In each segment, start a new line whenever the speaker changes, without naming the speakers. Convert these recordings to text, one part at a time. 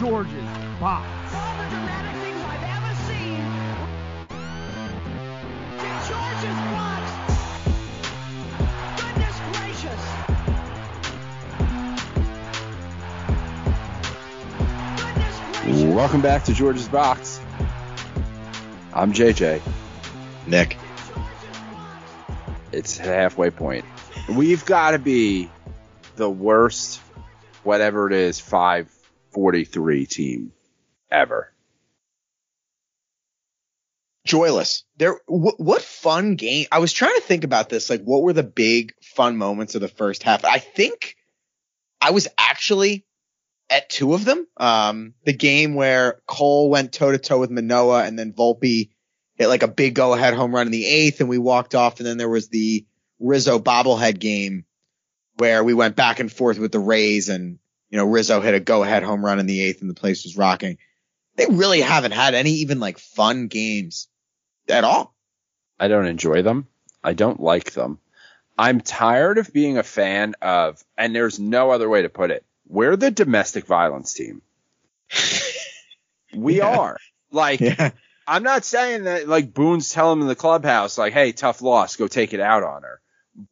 George's Box.
All the dramatic things I've ever seen. To George's box. Goodness gracious. Goodness gracious.
Welcome back to George's Box. I'm JJ.
Nick.
It's the halfway point. We've got to be the worst, whatever it is, 543 team ever.
Joyless. There. Wh- what fun game? I was trying to think about this. Like, what were the big fun moments of the first half? I think I was actually at two of them. Um, the game where Cole went toe to toe with Manoah, and then Volpe hit like a big go ahead home run in the eighth, and we walked off. And then there was the Rizzo bobblehead game where we went back and forth with the Rays, and you know Rizzo hit a go ahead home run in the eighth, and the place was rocking. They really haven't had any even like fun games at all.
I don't enjoy them. I don't like them. I'm tired of being a fan of, and there's no other way to put it. We're the domestic violence team. We
Yeah.
are. Like,
Yeah.
I'm not saying that like Boone's telling him in the clubhouse, like, hey, tough loss, go take it out on her.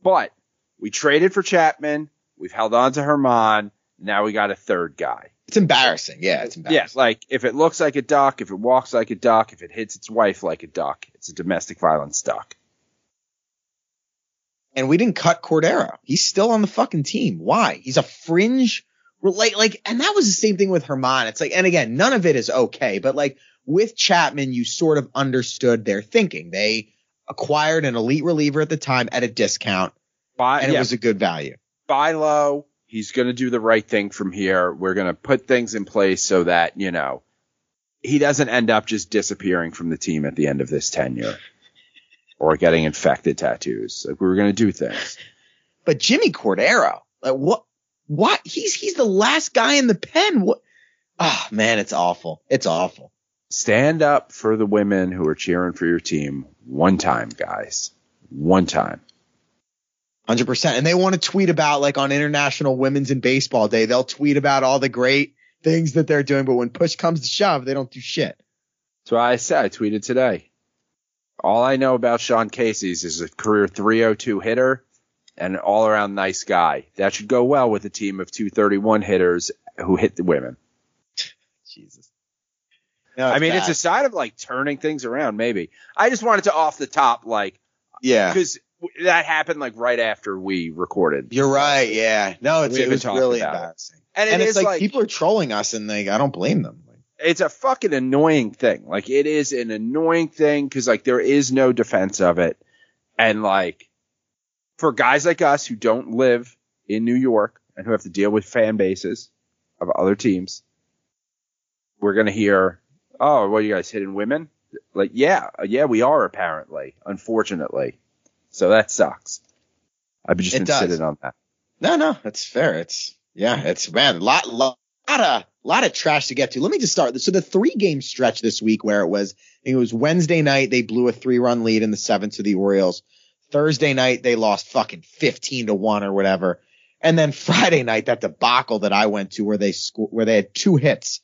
But we traded for Chapman. We've held on to Germán. Now we got a third guy.
It's embarrassing. Yeah, it's
Yeah,
embarrassing.
like if it looks like a duck, if it walks like a duck, if it hits its wife like a duck, it's a domestic violence duck.
And we didn't cut Cordero. He's still on the fucking team. Why? He's a fringe like like and that was the same thing with Germán. It's like and again, none of it is okay, but like with Chapman, you sort of understood their thinking. They acquired an elite reliever at the time at a discount
Buy,
and
yeah,
it was a good value.
buy low. He's going to do the right thing from here. We're going to put things in place so that, you know, he doesn't end up just disappearing from the team at the end of this tenure or getting infected tattoos. Like we were going to do things.
But Jimmy Cordero, like what what he's he's the last guy in the pen. What Oh man, it's awful. It's awful.
Stand up for the women who are cheering for your team one time, guys. One time.
Hundred percent. And they want to tweet about like on International Women's and Baseball Day, they'll tweet about all the great things that they're doing, but when push comes to shove, they don't do shit.
That's why I said I tweeted today. All I know about Sean Casey's is a career 302 hitter and an all around nice guy. That should go well with a team of 231 hitters who hit the women.
Jesus. No,
I mean, it's a sign of like turning things around, maybe. I just wanted to off the top, like,
yeah.
because that happened like right after we recorded.
You're right. Yeah. No, it's
We
it was really
about it.
embarrassing.
And,
And, it's
is
like,
like,
people are trolling us and like I don't blame them. Like,
it's a fucking annoying thing. Like it is an annoying thing because like there is no defense of it, and like for guys like us who don't live in New York and who have to deal with fan bases of other teams, we're gonna hear, "Oh, well, you guys hitting women?" Like, yeah, yeah, we are apparently, unfortunately. So that sucks. I've just
It
been
does.
sitting on that.
no, no, that's fair. It's yeah, it's man, a lot, lot of lot of trash to get to. Let me just start. So the three game stretch this week where it was, I think it was Wednesday night they blew a three run lead in the seventh to the Orioles. Thursday night they lost fucking 15 to one or whatever. And then Friday night that debacle that I went to where they sco- where they had two hits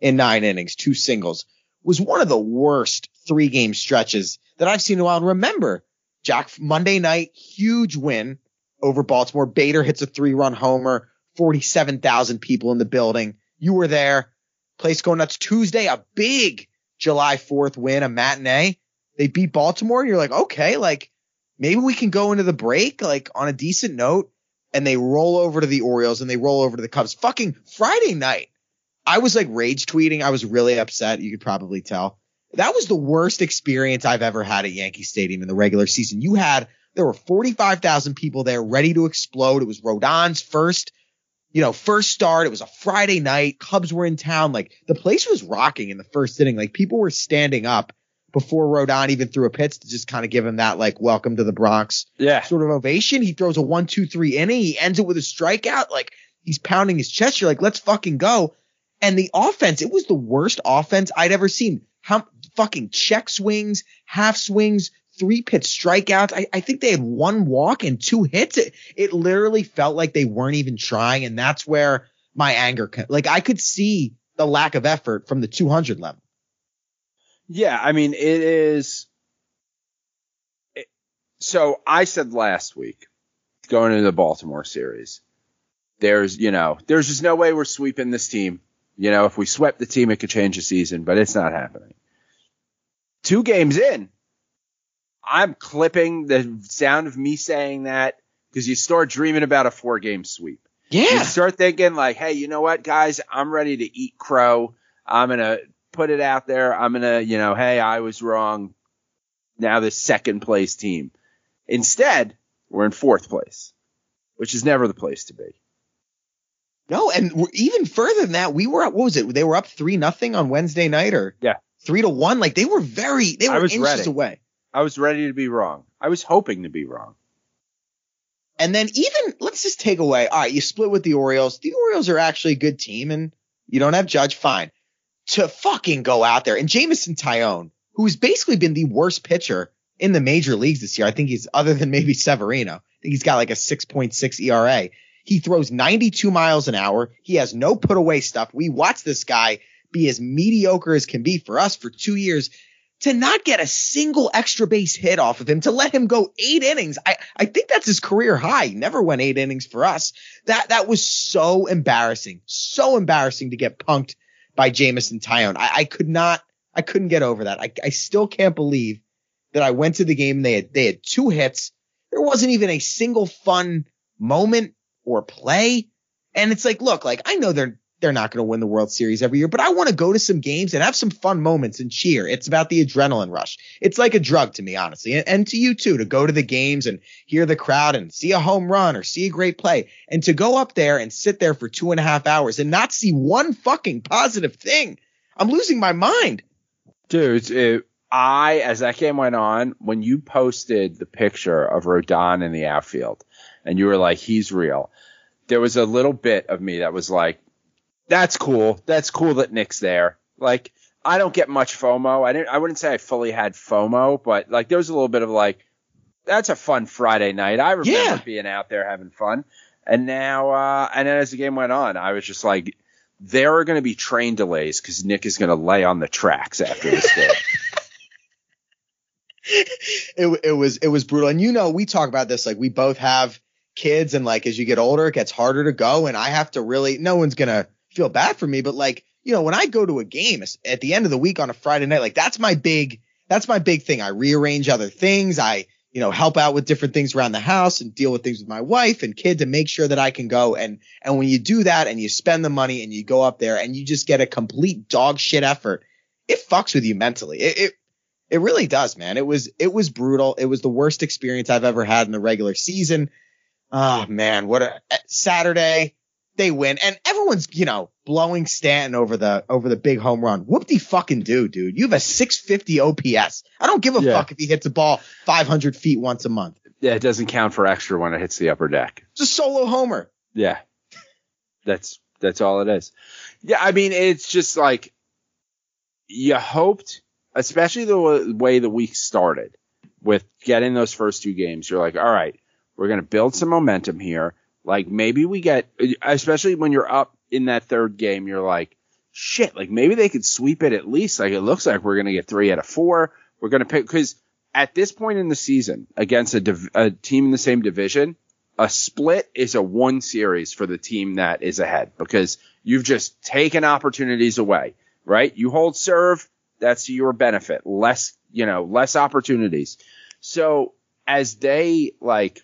in nine innings, two singles was one of the worst three game stretches that I've seen in a while. And remember, Jack, Monday night, huge win over Baltimore. Bader hits a three run homer, 47,000 people in the building. You were there. Place going nuts. Tuesday, a big July 4th win, a matinee. They beat Baltimore. You're like, okay, like maybe we can go into the break like on a decent note. And they roll over to the Orioles and they roll over to the Cubs. Fucking Friday night. I was like rage tweeting. I was really upset. You could probably tell. That was the worst experience I've ever had at Yankee Stadium in the regular season. You had, there were 45,000 people there ready to explode. It was Rodon's first, you know, first start. It was a Friday night. Cubs were in town. Like the place was rocking in the first inning. Like people were standing up before Rodon even threw a pitch to just kind of give him that like welcome to the Bronx
Yeah.
sort of ovation. He throws a one, two, three inning. He ends it with a strikeout. Like he's pounding his chest. You're like, let's fucking go. And the offense, it was the worst offense I'd ever seen. How fucking check swings, half swings, three pitch strikeouts. I, I think they had one walk and two hits. It, it literally felt like they weren't even trying. And that's where my anger, like I could see the lack of effort from the 200 level.
Yeah, I mean, it is. it- so I said last week, going into the Baltimore series, there's, you know, there's just no way we're sweeping this team. You know, if we swept the team, it could change the season, but it's not happening. Two games in, I'm clipping the sound of me saying that because you start dreaming about a four game sweep. Yeah. You start thinking like, hey, you know what, guys, I'm ready to eat crow. I'm gonna put it out there. I'm gonna, you know, hey, I was wrong. Now the second place team. Instead, we're in fourth place, which is never the place to be.
No, and even further than that, we were up. What was it? They were up three nothing on Wednesday night, or
Yeah.
three to one. Like they were very, they
I
were
was
inches
ready.
away.
I was ready to be wrong. I was hoping to be wrong.
And then even let's just take away. All right, you split with the Orioles. The Orioles are actually a good team, and you don't have Judge. Fine. To fucking go out there and Jameson Taillon, who's basically been the worst pitcher in the major leagues this year. I think he's other than maybe Severino. I think he's got like a 6.6 ERA. He throws 92 miles an hour. He has no put away stuff. We watched this guy be as mediocre as can be for us for two years to not get a single extra base hit off of him, to let him go eight innings. I, I think that's his career high. He never went eight innings for us. That, that was so embarrassing. So embarrassing to get punked by Jameson Taillon. I, I could not, I couldn't get over that. I, I still can't believe that I went to the game. They had, they had two hits. There wasn't even a single fun moment or play. And it's like, look, like I know they're, they're not going to win the World Series every year, but I want to go to some games and have some fun moments and cheer. It's about the adrenaline rush. It's like a drug to me, honestly, and, and to you too, to go to the games and hear the crowd and see a home run or see a great play and to go up there and sit there for two and a half hours and not see one fucking positive thing. I'm losing my mind.
Dude, it, I, as that game went on, when you posted the picture of Rodon in the outfield and you were like, he's real, there was a little bit of me that was like, that's cool. That's cool that Nick's there. Like, I don't get much FOMO. I didn't, I wouldn't say I fully had FOMO, but like, there was a little bit of like, that's a fun Friday night. I remember
Yeah.
being out there having fun. And now, uh, and then as the game went on, I was just like, there are going to be train delays because Nick is going to lay on the tracks after this game.
it it was it was brutal. And you know, we talk about this like we both have kids, and like as you get older, it gets harder to go. And I have to really, no one's gonna feel bad for me, but like you know, when I go to a game at the end of the week on a Friday night, like that's my big that's my big thing. I rearrange other things. I you know help out with different things around the house and deal with things with my wife and kid to make sure that I can go. And and when you do that and you spend the money and you go up there and you just get a complete dog shit effort, it fucks with you mentally. It, it it really does, man. It was it was brutal. It was the worst experience I've ever had in the regular season. Oh man, what a eh, Saturday they win and everyone's, you know, blowing Stanton over the over the big home run. Whoop de fucking do, dude. You have a 650 OPS. I don't give a
Yeah.
fuck if he hits a ball 500 feet once a month.
yeah, it doesn't count for extra when it hits the upper deck.
It's a solo homer.
Yeah. That's That's all it is. Yeah, I mean, it's just like you hoped, especially the way the week started with getting those first two games. You're like, all right, we're going to build some momentum here. Like maybe we get, especially when you're up in that third game, you're like, shit, like maybe they could sweep it at least. Like it looks like we're going to get three out of four. We're going to pick, cause at this point in the season against a, div- a team in the same division, a split is a one series for the team that is ahead because you've just taken opportunities away, right? You hold serve, that's your benefit. Less, you know, less opportunities. So as they like,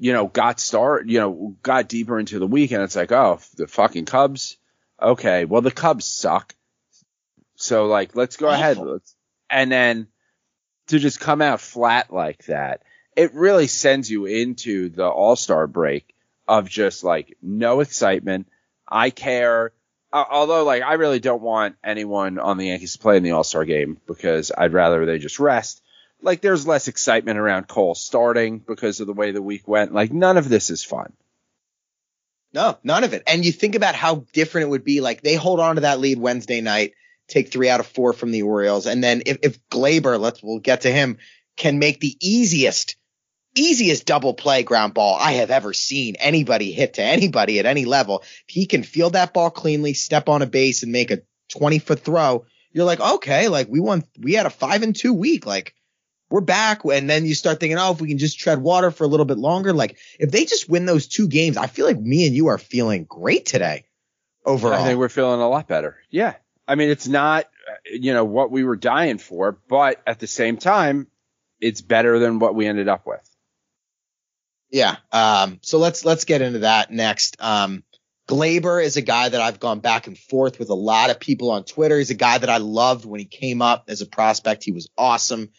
you know, got start, you know, got deeper into the week and it's like, oh, the fucking Cubs. Okay. Well, the Cubs suck. So like, let's go ahead. Let's, and then to just come out flat like that, it really sends you into the All Star break of just like no excitement. I care. Uh, although, like, I really don't want anyone on the Yankees to play in the All Star game because I'd rather they just rest. Like, there's less excitement around Cole starting because of the way the week went. Like, none of this is fun.
No, none of it. And you think about how different it would be. Like they hold on to that lead Wednesday night, take three out of four from the Orioles, and then if, if Gleyber, let's we'll get to him, can make the easiest, easiest double play ground ball I have ever seen anybody hit to anybody at any level. If he can field that ball cleanly, step on a base, and make a 20 foot throw, you're like, okay, like we won, we had a five and two week, like. We're back, and then you start thinking, oh, if we can just tread water for a little bit longer, like if they just win those two games, I feel like me and you are feeling great today. Overall,
I think we're feeling a lot better. Yeah. I mean, it's not, you know, what we were dying for, but at the same time, it's better than what we ended up with.
Yeah. Um, so let's let's get into that next. Um, Gleyber is a guy that I've gone back and forth with a lot of people on Twitter. He's a guy that I loved when he came up as a prospect. He was awesome.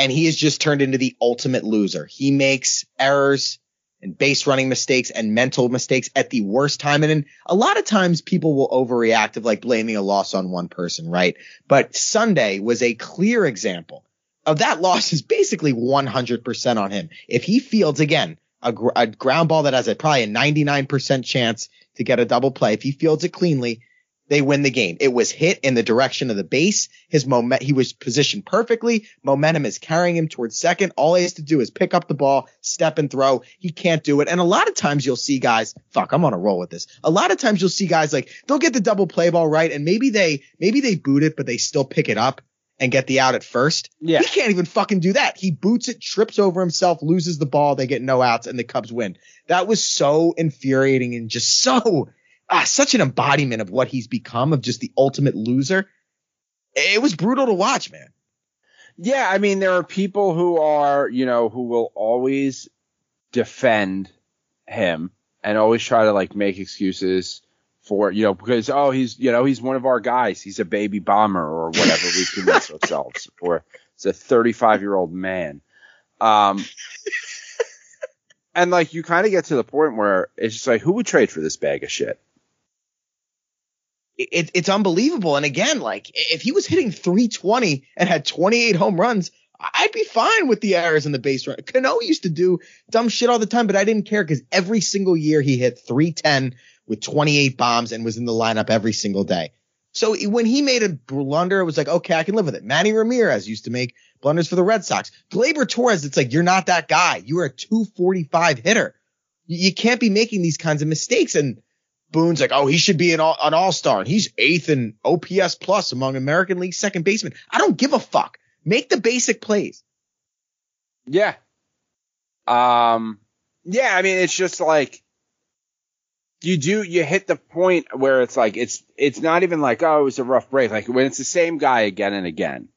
And he has just turned into the ultimate loser. He makes errors and base running mistakes and mental mistakes at the worst time. And a lot of times people will overreact of like blaming a loss on one person, right? But Sunday was a clear example of that loss is basically 100% on him. If he fields again a, gr- a ground ball that has a probably a 99% chance to get a double play, if he fields it cleanly, they win the game. It was hit in the direction of the base. His moment, he was positioned perfectly. Momentum is carrying him towards second. All he has to do is pick up the ball, step and throw. He can't do it. And a lot of times you'll see guys, fuck, I'm on a roll with this. A lot of times you'll see guys like they'll get the double play ball right and maybe they, maybe they boot it, but they still pick it up and get the out at first.
Yeah.
He can't even fucking do that. He boots it, trips over himself, loses the ball. They get no outs and the Cubs win. That was so infuriating and just so, ah, such an embodiment of what he's become of just the ultimate loser. It was brutal to watch, man.
Yeah, I mean, there are people who are, you know, who will always defend him and always try to like make excuses for, you know, because, oh, he's, you know, he's one of our guys. He's a baby bomber or whatever we convince ourselves, or it's a 35 year old man. Um, and like you kind of get to the point where it's just like, who would trade for this bag of shit?
It, it's unbelievable. And again, like if he was hitting 320 and had 28 home runs, I'd be fine with the errors in the base run. Cano used to do dumb shit all the time, but I didn't care because every single year he hit 310 with 28 bombs and was in the lineup every single day. So when he made a blunder, it was like, okay, I can live with it. Manny Ramirez used to make blunders for the Red Sox. Gleyber Torres, it's like, you're not that guy. You're a 245 hitter. You, you can't be making these kinds of mistakes. And Boone's like, oh, he should be an all, an all-star. And he's eighth in OPS plus among American League second basemen. I don't give a fuck. Make the basic plays.
Yeah. Um, yeah, I mean, it's just like, you do, you hit the point where it's like, it's, it's not even like, oh, it was a rough break. Like when it's the same guy again and again,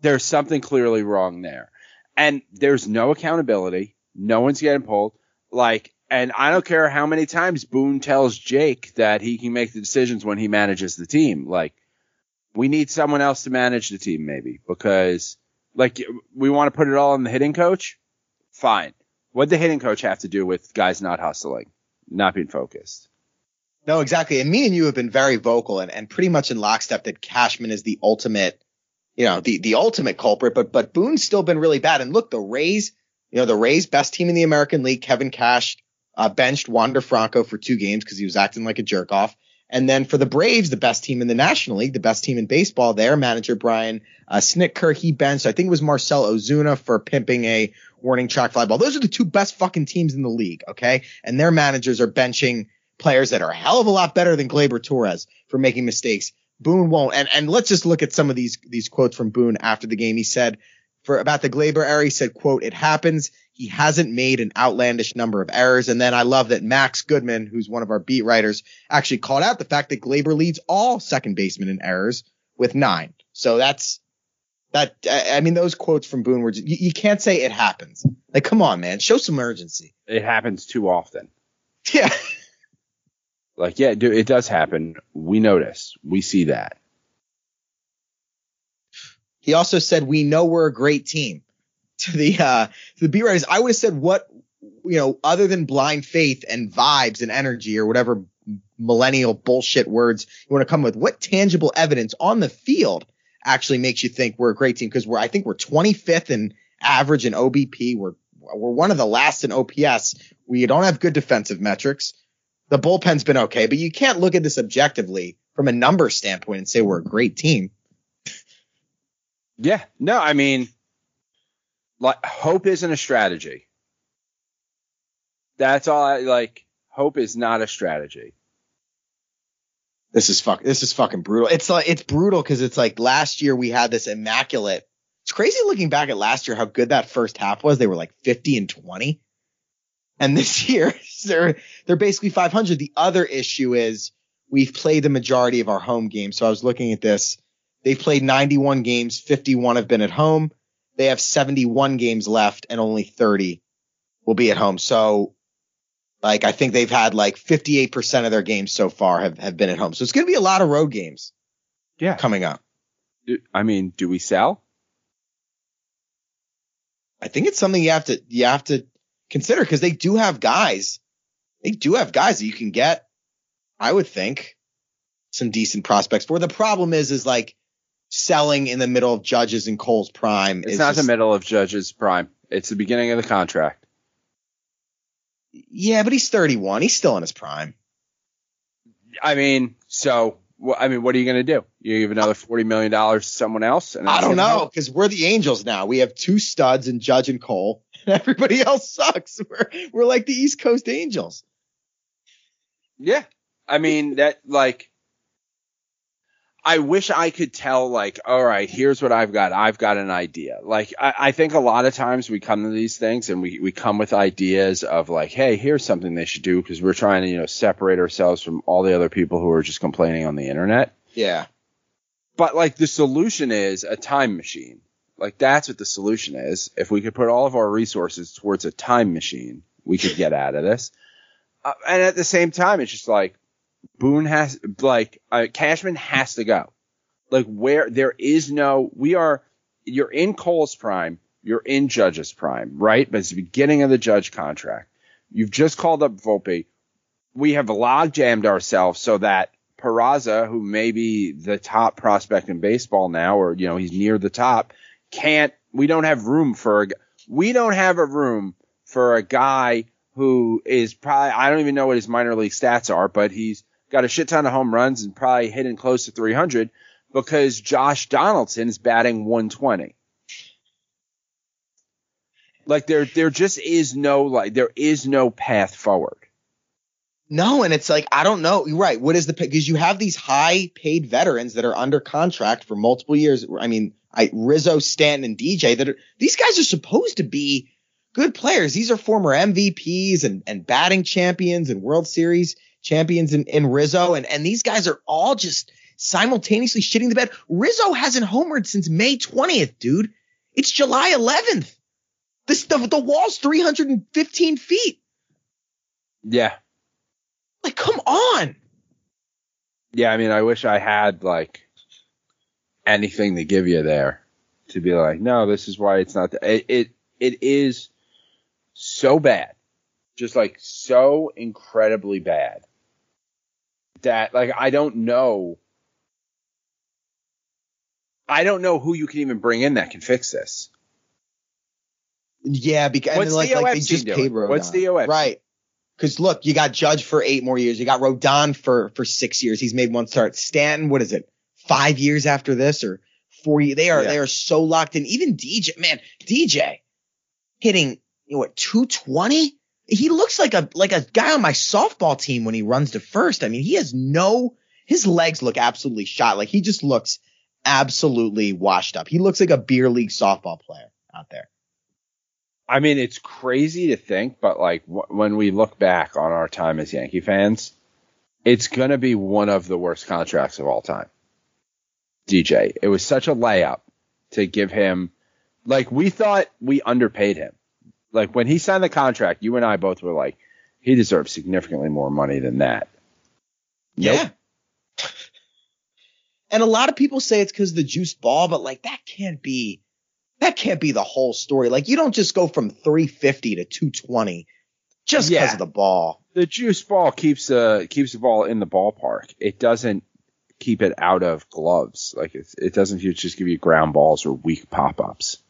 there's something clearly wrong there. And there's no accountability. No one's getting pulled. Like, and I don't care how many times Boone tells Jake that he can make the decisions when he manages the team. Like, we need someone else to manage the team maybe because like we want to put it all on the hitting coach. Fine. What the hitting coach have to do with guys not hustling, not being focused?
No, exactly. And me and you have been very vocal and, and pretty much in lockstep that Cashman is the ultimate, you know, the, the ultimate culprit, but, but Boone's still been really bad. And look, the Rays, you know, the Rays best team in the American League, Kevin Cash, uh, benched Wander Franco for two games because he was acting like a jerk off. And then for the Braves, the best team in the National League, the best team in baseball, their manager Brian uh, Snitker, he benched. I think it was Marcel Ozuna for pimping a warning track fly ball. Those are the two best fucking teams in the league, okay? And their managers are benching players that are a hell of a lot better than Gleyber Torres for making mistakes. Boone won't. And and let's just look at some of these these quotes from Boone after the game. He said for about the Gleyber error, he said, "quote It happens. He hasn't made an outlandish number of errors." And then I love that Max Goodman, who's one of our beat writers, actually called out the fact that Gleyber leads all second basemen in errors with nine. So that's that. I mean, those quotes from Boone were just, you, you can't say it happens. Like, come on, man, show some urgency.
It happens too often.
Yeah.
Like, yeah, dude, it does happen. We notice. We see that.
He also said, "We know we're a great team." To the uh, to the beat writers, I would have said, "What you know, other than blind faith and vibes and energy or whatever millennial bullshit words you want to come with, what tangible evidence on the field actually makes you think we're a great team? Because we're, I think we're 25th in average in OBP. We're we're one of the last in OPS. We don't have good defensive metrics. The bullpen's been okay, but you can't look at this objectively from a number standpoint and say we're a great team.
Yeah. No, I mean, like, hope isn't a strategy. That's all I like. Hope is not a strategy.
This is fuck. This is fucking brutal. It's like it's brutal because it's like last year we had this immaculate. It's crazy looking back at last year how good that first half was. They were like 50 and 20, and this year they're they're basically 500. The other issue is we've played the majority of our home games. So I was looking at this. They've played 91 games. 51 have been at home. They have 71 games left, and only 30 will be at home. So like I think they've had like 58% of their games so far have, have been at home. So it's going to be a lot of road games
Yeah.
coming up.
I mean, do we sell?
I think it's something you have to you have to consider because they do have guys. They do have guys that you can get. I would think some decent prospects for. The problem is is like selling in the middle of Judges and Cole's prime.
It's not
just-
the middle of Judge's prime. It's the beginning of the contract.
Yeah, but he's 31. He's still in his prime.
I mean, so I mean, what are you going to do? You give another forty million dollars to someone else? And
I don't know because we're the Angels now. We have two studs in Judge and Cole, and everybody else sucks. We're we're like the East Coast Angels.
Yeah. I mean, that like, I wish I could tell like, all right, here's what I've got. I've got an idea. Like, I, I think a lot of times we come to these things and we, we come with ideas of like, hey, here's something they should do because we're trying to, you know, separate ourselves from all the other people who are just complaining on the internet.
Yeah.
But like the solution is a time machine. Like that's what the solution is. If we could put all of our resources towards a time machine, we could get out of this. Uh, and at the same time, it's just like Boone has, like, uh, Cashman has to go. Like where there is no, we are, you're in Cole's prime, you're in Judge's prime, right? But it's the beginning of the Judge contract. You've just called up Volpe. We have log jammed ourselves so that Peraza, who may be the top prospect in baseball now, or you know he's near the top, can't. We don't have room for a. We don't have a room for a guy who is probably. I don't even know what his minor league stats are, but he's got a shit ton of home runs and probably hitting close to 300 because Josh Donaldson is batting 120. Like there, there just is no like there is no path forward.
No, and it's like I don't know. You're right. What is the because you have these high paid veterans that are under contract for multiple years. I mean, I Rizzo, Stanton, and DJ. That are, these guys are supposed to be good players. These are former MVPs and and batting champions and World Series champions in, in Rizzo, and and these guys are all just simultaneously shitting the bed. Rizzo hasn't homered since May 20th, dude. It's July 11th. This the the wall's 315 feet.
Yeah,
Like, come on.
yeah. I mean, I wish I had like anything to give you there to be like, no, this is why it's not. The, it, it it is so bad, just like so incredibly bad that like I don't know. I don't know who you can even bring in that can fix this.
Yeah, because
What's
like,
the
like they just
doing?
paid Rodon.
What's the OFC?
Right. Cause look, you got Judge for eight more years. You got Rodon for, for six years. He's made one start. Stanton, what is it? Five years after this or four years? They are,
Yeah.
they are so locked in. Even DJ, man, DJ hitting, you know what, 220? He looks like a, like a guy on my softball team when he runs to first. I mean, he has no, his legs look absolutely shot. Like he just looks absolutely washed up. He looks like a beer league softball player out there.
I mean, it's crazy to think, but like w- when we look back on our time as Yankee fans, it's gonna be one of the worst contracts of all time. DJ, it was such a layup to give him. Like we thought we underpaid him. Like when he signed the contract, you and I both were like, he deserves significantly more money than that.
Yeah. And a lot of people say it's because of the juice ball, but like that can't be that can't be the whole story. Like you don't just go from 350 to 220 just because
Yeah.
of the ball.
The juice ball keeps the keeps the ball in the ballpark. It doesn't keep it out of gloves. Like it, it doesn't just give you ground balls or weak pop ups.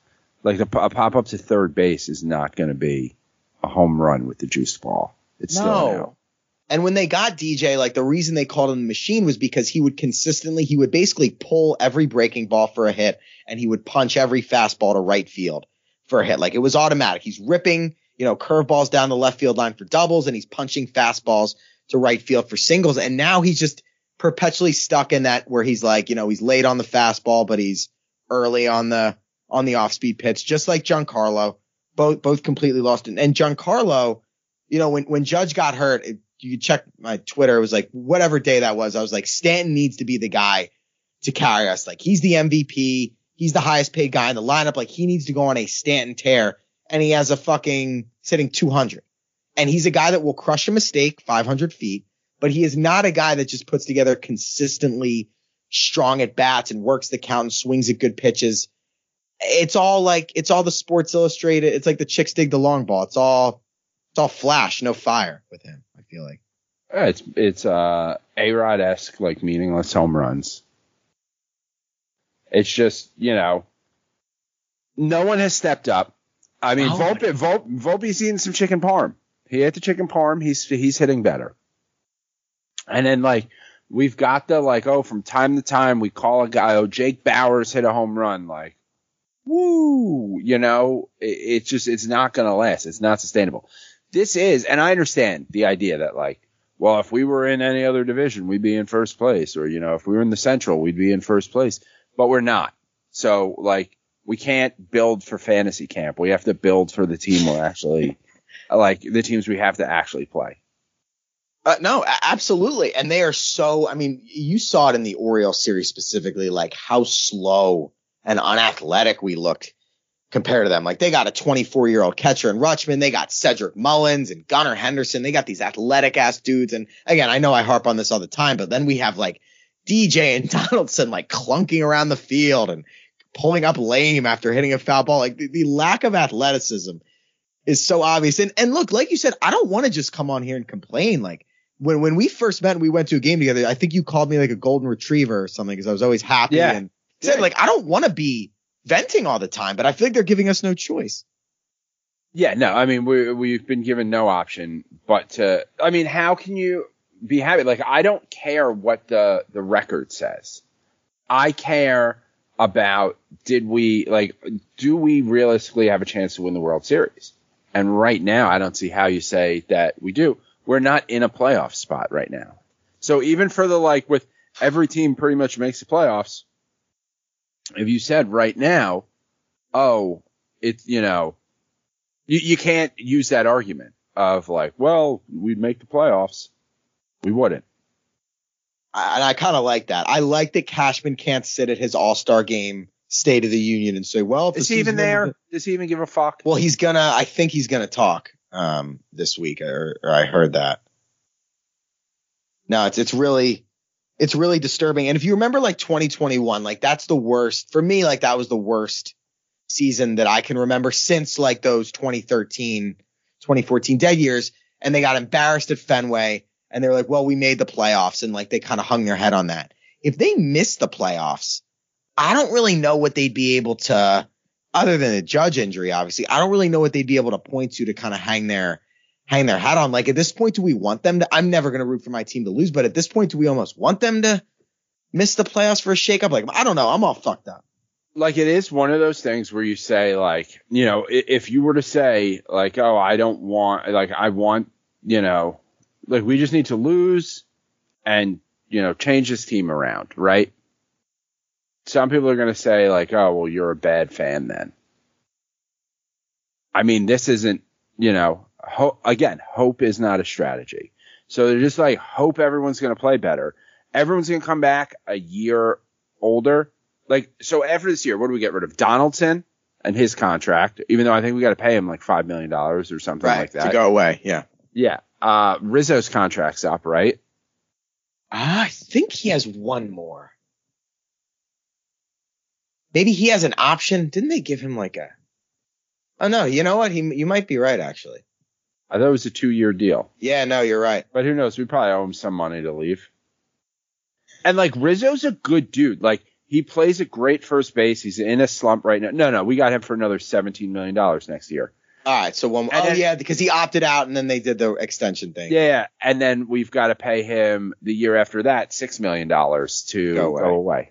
Like the, a pop up to third base is not going to be a home run with the juice ball. It's still an out.
And when they got DJ, like the reason they called him the machine was because he would consistently, he would basically pull every breaking ball for a hit and he would punch every fastball to right field for a hit. Like it was automatic. He's ripping, you know, curveballs down the left field line for doubles and he's punching fastballs to right field for singles. And now he's just perpetually stuck in that where he's like, you know, he's late on the fastball, but he's early on the, on the off speed pitch, just like Giancarlo, both, both completely lost. And, and Giancarlo, you know, when, when Judge got hurt, it, you check my Twitter. It was like whatever day that was. I was like, Stanton needs to be the guy to carry us. Like he's the MVP. He's the highest paid guy in the lineup. Like he needs to go on a Stanton tear and he has a fucking sitting 200 and he's a guy that will crush a mistake 500 feet, but he is not a guy that just puts together consistently strong at bats and works the count and swings at good pitches. It's all like, it's all the sports illustrated. It's like the chicks dig the long ball. It's all, it's all flash, no fire with him. I feel like.
Yeah, It's it's uh A Rod esque like meaningless home runs. It's just you know, no one has stepped up. I mean,
Oh my
Volpe, Volpe's eating some chicken parm. He ate the chicken parm. He's he's hitting better. And then like we've got the like oh from time to time we call a guy oh Jake Bauers hit a home run like woo you know it, it's just it's not gonna last. It's not sustainable. This is and I understand the idea that like well, if we were in any other division, we'd be in first place, or you know, if we were in the Central, we'd be in first place, but we're not. So like, we can't build for fantasy camp. We have to build for the team we're actually, like the teams we have to actually play.
Uh, no, absolutely. And they are so, I mean, you saw it in the Orioles series specifically, like how slow and unathletic we looked compared to them. Like they got a 24 year old catcher in Rutschman. They got Cedric Mullins and Gunnar Henderson. They got these athletic ass dudes. And again, I know I harp on this all the time, but then we have like DJ and Donaldson like clunking around the field and pulling up lame after hitting a foul ball. Like the, the lack of athleticism is so obvious. And, and look, like you said, I don't want to just come on here and complain. Like when, when we first met and we went to a game together, I think you called me like a golden retriever or something because I was always happy
Yeah.
and said like, I don't want to be venting all the time, but I feel like they're giving us no choice.
Yeah, no, I mean we we've been given no option but to. I mean, how can you be happy? Like, I don't care what the the record says. I care about did we like do we realistically have a chance to win the World Series? And right now, I don't see how you say that we do. We're not in a playoff spot right now. So even for the like with every team pretty much makes the playoffs. If you said right now, oh, it's you know, you, you can't use that argument of like, well, we'd make the playoffs. We wouldn't.
I- And I kind of like that. I like that Cashman can't sit at his all star game State of the Union and say, well, if
Is he even there? Does he even give a fuck?
Well, he's gonna. I think he's gonna talk um, this week, or, or I heard that. No, it's it's really it's really disturbing. And if you remember, like 2021, like that's the worst for me. Like that was the worst season that I can remember since like those 2013, 2014 dead years. And they got embarrassed at Fenway, and they were like, "Well, we made the playoffs," and like they kind of hung their head on that. If they missed the playoffs, I don't really know what they'd be able to other than a judge injury, obviously, I don't really know what they'd be able to point to to kind of hang their hang their hat on. Like at this point, do we want them to? I'm never going to root for my team to lose, but at this point, do we almost want them to miss the playoffs for a shakeup? Like I don't know. I'm all fucked up.
like it is one of those things where you say like you know if you were to say like oh i don't want like i want you know like we just need to lose and you know change this team around right some people are going to say like oh well you're a bad fan then i mean this isn't you know ho- again hope is not a strategy so they're just like hope everyone's going to play better everyone's going to come back a year older like so after this year, what do we get rid of? Donaldson and his contract, even though I think we got to pay him like five million dollars or something like that.
to go away. Yeah.
Yeah. Uh, Rizzo's contract's up, right?
I think he has one more. Maybe he has an option. Didn't they give him like a? Oh no, you know what? He you might be right actually.
I thought it was a two-year deal,
Yeah, no, you're right.
but who knows? We probably owe him some money to leave. And like Rizzo's a good dude. Like he plays a great first base. He's in a slump right now. No, no, we got him for another seventeen million dollars next year.
All right, so one.
And
oh
then-
yeah, because he opted out and then they did the extension thing.
Yeah, and then we've got to pay him the year after that six million dollars to
Go
go
away.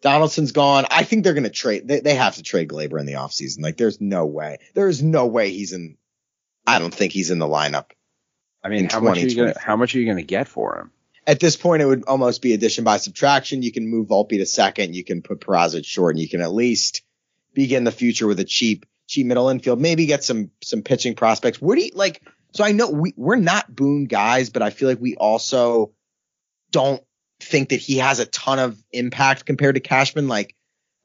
Donaldson's gone. I think they're going to trade. They, they have to trade Gleyber in the offseason. Like, there's no way. There is no way he's in. I don't think he's in the lineup.
I mean, how much are you gonna how much are you gonna get for him?
At this point, it would almost be addition by subtraction. You can move Volpe to second. You can put Peraza short, and you can at least begin the future with a cheap, cheap middle infield. Maybe get some some pitching prospects. Where do you like? So I know we we're not Boone guys, but I feel like we also don't think that he has a ton of impact compared to Cashman. Like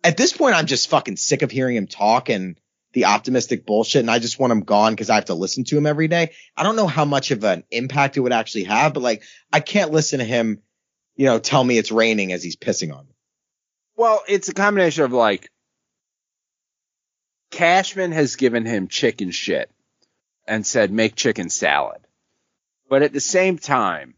at this point, I'm just fucking sick of hearing him talk and the optimistic bullshit, and I just want him gone because I have to listen to him every day. I don't know how much of an impact it would actually have, but like I can't listen to him, you know, tell me it's raining as he's pissing on me.
Well, it's a combination of like Cashman has given him chicken shit and said make chicken salad. But at the same time,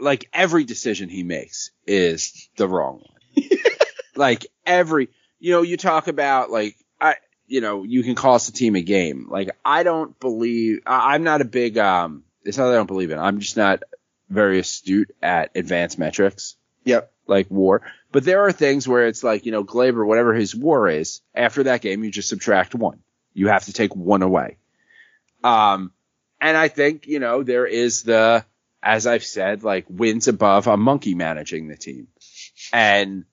like every decision he makes is the wrong one. like every, you know, you talk about like I, you know, you can cost a team a game. Like I don't believe I, I'm not a big um. It's not that I don't believe it. I'm just not very astute at advanced metrics
Yep.
like war. But there are things where it's like, you know, Gleyber, whatever his war is, after that game, you just subtract one. You have to take one away. Um, and I think, you know, there is the, as I've said, like wins above a monkey managing the team. And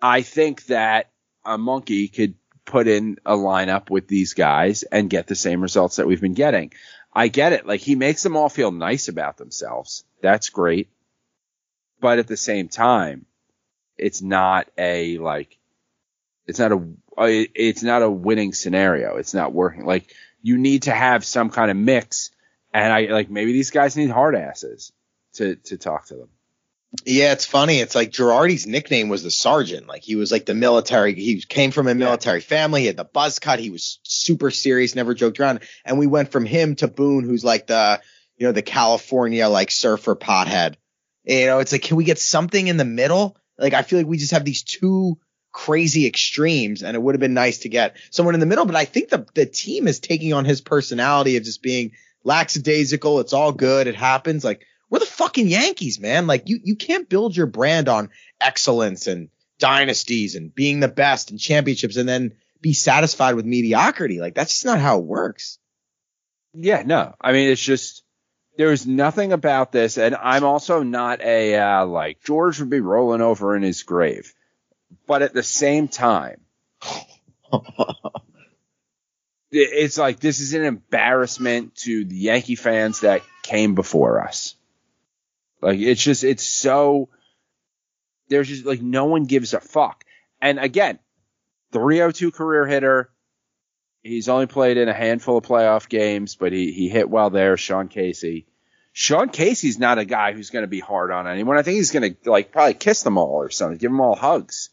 I think that a monkey could put in a lineup with these guys and get the same results that we've been getting. I get it. Like he makes them all feel nice about themselves. That's great. But at the same time, it's not a like, it's not a, it's not a winning scenario. It's not working. Like you need to have some kind of mix. And I like maybe these guys need hard asses to, to talk to them.
Yeah, it's funny. It's like Girardi's nickname was the sergeant. Like he was like the military. He came from a military family. He had the buzz cut. He was super serious, never joked around. And we went from him to Boone, who's like the, you know, the California like surfer pothead. You know, it's like, can we get something in the middle? Like I feel like we just have these two crazy extremes and it would have been nice to get someone in the middle. But I think the, the team is taking on his personality of just being lackadaisical. It's all good. It happens. Like, we're the fucking Yankees, man. Like you, you can't build your brand on excellence and dynasties and being the best and championships and then be satisfied with mediocrity. Like that's just not how it works.
Yeah, no. I mean, it's just there's nothing about this, and I'm also not a uh, like George would be rolling over in his grave, but at the same time, it's like this is an embarrassment to the Yankee fans that came before us. Like it's just it's so there's just like no one gives a fuck. And again, 302 career hitter. He's only played in a handful of playoff games, but he he hit well there. Sean Casey. Sean Casey's not a guy who's going to be hard on anyone. I think he's going to like probably kiss them all or something, give them all hugs.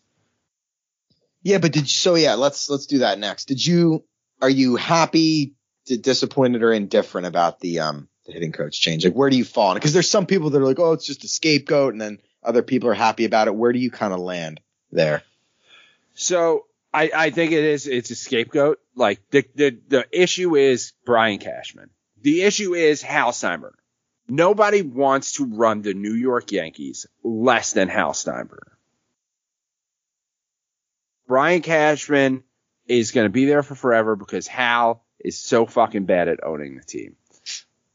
Yeah, but did you, so yeah, let's let's do that next. Did you are you happy, disappointed, or indifferent about the um the hitting coach change? Like, where do you fall? Because there's some people that are like, oh, it's just a scapegoat, and then other people are happy about it. Where do you kind of land there?
So I, I think it is it's a scapegoat. Like the, the the issue is Brian Cashman. The issue is Hal Steinbrenner. Nobody wants to run the New York Yankees less than Hal Steinbrenner. Brian Cashman is going to be there for forever because Hal is so fucking bad at owning the team.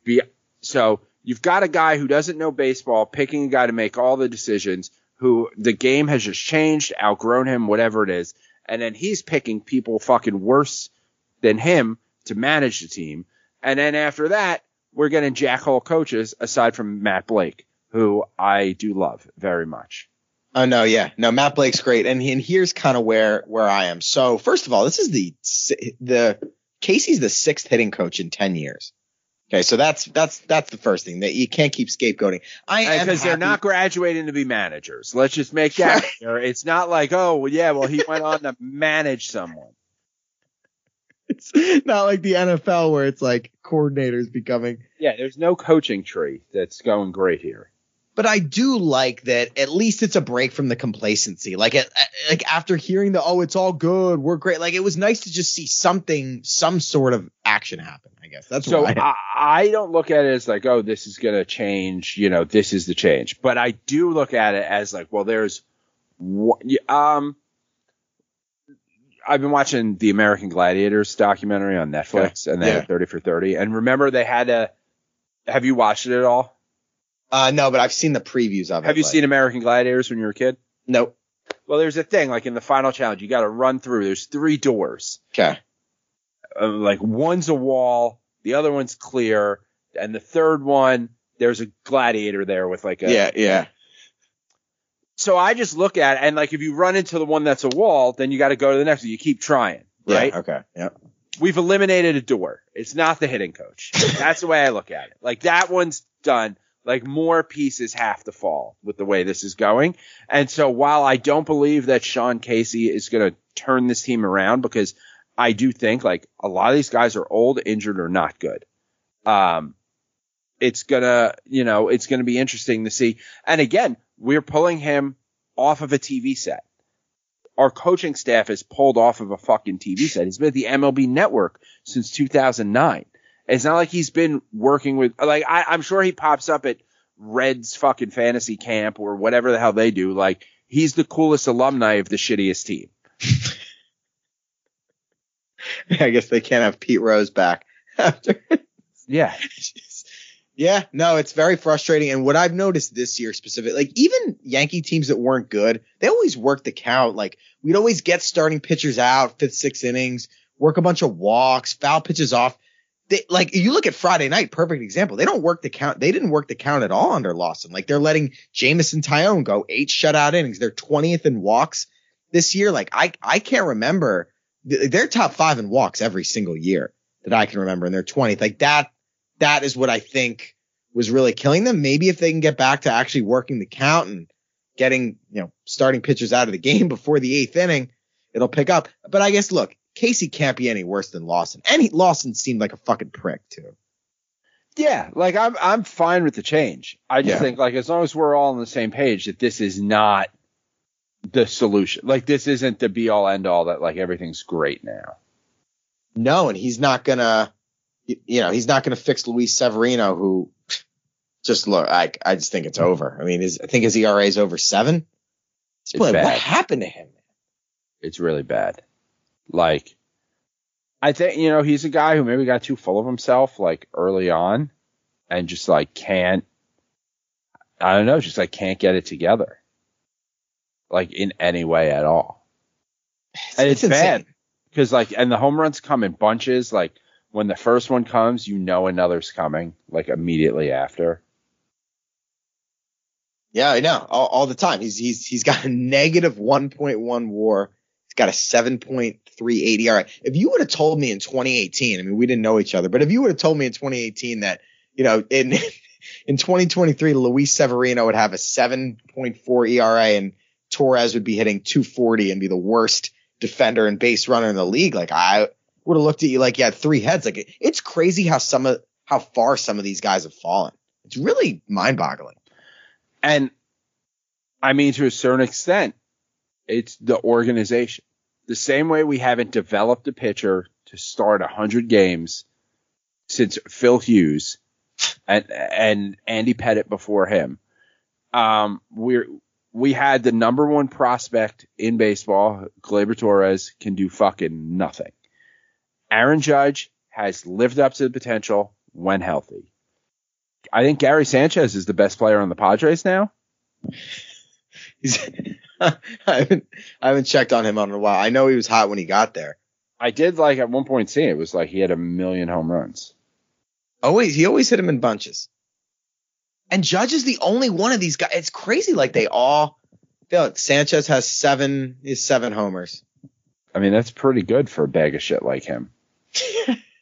Be, so you've got a guy who doesn't know baseball picking a guy to make all the decisions who the game has just changed, outgrown him, whatever it is. And then he's picking people fucking worse than him to manage the team. And then after that, we're getting jackhole coaches aside from Matt Blake, who I do love very much.
Oh no, yeah, no. Matt Blake's great, and and here's kind of where where I am. So first of all, this is the the Casey's the sixth hitting coach in ten years. Okay, so that's that's that's the first thing that you can't keep scapegoating. I
because they're not graduating to be managers. Let's just make that clear. It's not like, oh, well, yeah, well, he went on to manage someone.
It's not like the NFL where it's like coordinators becoming.
Yeah, there's no coaching tree that's going great here.
But I do like that at least it's a break from the complacency. Like it, like after hearing the oh it's all good we're great. Like it was nice to just see something some sort of action happen. I guess that's
So
why.
I, I don't look at it as like, oh, this is going to change. You know, this is the change. But I do look at it as like, well, there's, one- um, I've been watching the American Gladiators documentary on Netflix, and they
Yeah.
had 30 for 30. And remember, they had a. Have you watched it at all?
Uh no, but I've seen the previews of it.
Have you
like-
seen American Gladiators when you were a kid?
Nope.
Well, there's a thing like in the final challenge, you got to run through. There's three doors.
Okay.
uh, like one's a wall, the other one's clear, and the third one there's a gladiator there with like a
Yeah, yeah.
So I just look at it and like if you run into the one that's a wall, then you got to go to the next one. You keep trying, right?
Yeah, okay. Yeah.
We've eliminated a door. It's not the hitting coach. That's the way I look at it. Like that one's done. Like more pieces have to fall with the way this is going. And so while I don't believe that Sean Casey is going to turn this team around because I do think like a lot of these guys are old, injured, or not good. Um, it's gonna, you know, it's gonna be interesting to see. And again, we're pulling him off of a TV set. Our coaching staff is pulled off of a fucking TV set. He's been at the MLB network since 2009. It's not like he's been working with, like, I, I'm sure he pops up at Reds fucking fantasy camp or whatever the hell they do. Like, he's the coolest alumni of the shittiest team.
I guess they can't have Pete Rose back after.
Yeah.
yeah, no, it's very frustrating. And what I've noticed this year specifically, like even Yankee teams that weren't good, they always work the count. Like we'd always get starting pitchers out, fifth, sixth innings, work a bunch of walks, foul pitches off. They, like you look at Friday night, perfect example. They don't work the count. They didn't work the count at all under Lawson. Like they're letting Jameson Taillon go eight shutout innings. They're 20th in walks this year. Like I, I can't remember. They're top five in walks every single year that I can remember, and they're 20th. Like that, that is what I think was really killing them. Maybe if they can get back to actually working the count and getting, you know, starting pitchers out of the game before the eighth inning, it'll pick up. But I guess look, Casey can't be any worse than Lawson. And he, Lawson seemed like a fucking prick too.
Yeah, like I'm I'm fine with the change. I just
Yeah.
think like as long as we're all on the same page that this is not the solution. Like this isn't the be all end all that like everything's great now.
No, and he's not gonna, you know, he's not gonna fix Luis Severino, who just look, I, I just think it's over. I mean, his, I think his ERA is over seven. This
It's
boy, what happened to him?
It's really bad. Like I think you know he's a guy who maybe got too full of himself like early on and just like can't I don't know, just like can't get it together. Like in any way at all. And it's, bad.
insane.
because like and the home runs come in bunches like when the first one comes you know another's coming like immediately after
Yeah, I know. All, all the time. He's he's he's got a negative 1.1 WAR. He's got a 7.38 ERA. If you would have told me in 2018, I mean, we didn't know each other, but if you would have told me in 2018 that you know in in 2023 Luis Severino would have a 7.4 ERA and Torres would be hitting 240 and be the worst defender and base runner in the league, like I would have looked at you like you had three heads. Like it's crazy how some of how far some of these guys have fallen. It's really mind-boggling.
and i mean to a certain extent it's the organization the same way we haven't developed a pitcher to start 100 games since phil hughes and and andy pettitte before him um we're we had the number one prospect in baseball, Gleyber Torres, can do fucking nothing. Aaron Judge has lived up to the potential when healthy. I think Gary Sanchez is the best player on the Padres now.
He's I haven't I haven't checked on him in a while. I know he was hot when he got there.
I did like at one point see it was like he had a million home runs.
Oh, always he always hit him in bunches. And Judge is the only one of these guys. It's crazy. Like they all feel like Sanchez has seven is seven homers.
I mean, that's pretty good for a bag of shit like him.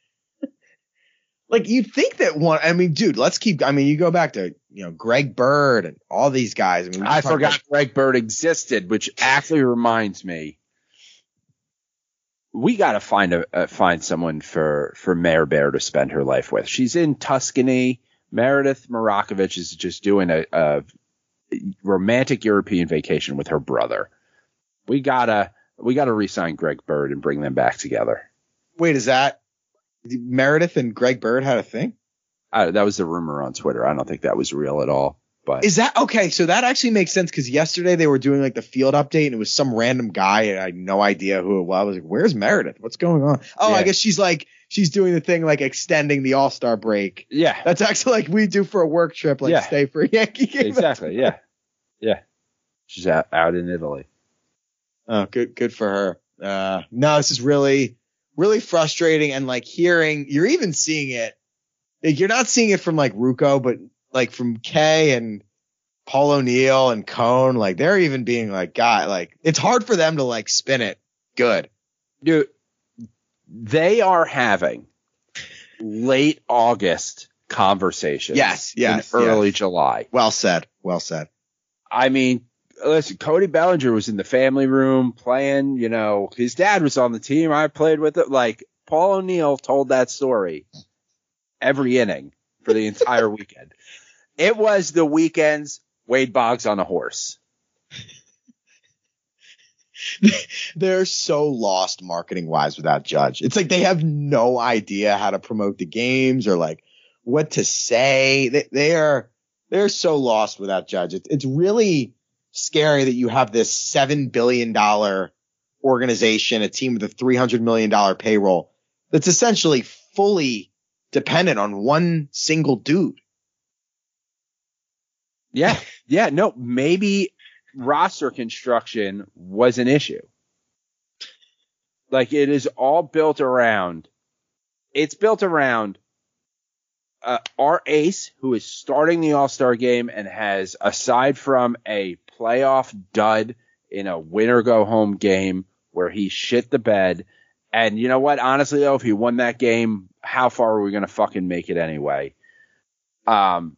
Like you'd think that one. I mean, dude, let's keep. I mean, you go back to you know Greg Bird and all these guys. I mean,
I forgot
about-
Greg Bird existed, which actually reminds me. We gotta find a uh, find someone for for Mayor Bear to spend her life with. She's in Tuscany. Meredith Marakovits is just doing a, a romantic European vacation with her brother. We gotta we gotta re-sign Greg Bird and bring them back together.
Wait, is that Meredith and Greg Bird had a thing?
I, that was a rumor on Twitter. I don't think that was real at all. But
Is that okay? So that actually makes sense because yesterday they were doing like the field update and it was some random guy and I had no idea who it was. I was like, "Where's Meredith? What's going on?" Oh, I guess she's like she's doing the thing like extending the All Star break.
yeah,
That's actually like we do for a work trip, like
Yeah.
stay for a Yankee game.
exactly. Yeah, yeah. She's out, out in Italy.
Oh, good, good for her. Uh, no, this is really, really frustrating. And like hearing, you're even seeing it. Like you're not seeing it from like Ruocco, but like from Kay and Paul O'Neill and Cone. Like they're even being like, God, like it's hard for them to like spin it good.
Dude, they are having late August conversations.
Yes, yes,
in early
yes.
July.
Well said. Well said.
I mean, listen, Cody Bellinger was in the family room playing. You know, his dad was on the team. I played with it. Like Paul O'Neill told that story every inning for the entire weekend. It was the weekend's Wade Boggs on a horse.
They're so lost marketing wise without Judge. It's like they have no idea how to promote the games or like what to say. They, they are they're so lost without Judge. It's it's really scary that you have this seven billion dollar organization, a team with a three hundred million dollar payroll that's essentially fully dependent on one single dude.
Yeah. Yeah. No, maybe roster construction was an issue. Like it is all built around, it's built around uh, our ace who is starting the All Star game and has, aside from a playoff dud in a winner go home game where he shit the bed. And you know what? Honestly, though, if he won that game, how far are we going to fucking make it anyway? Um,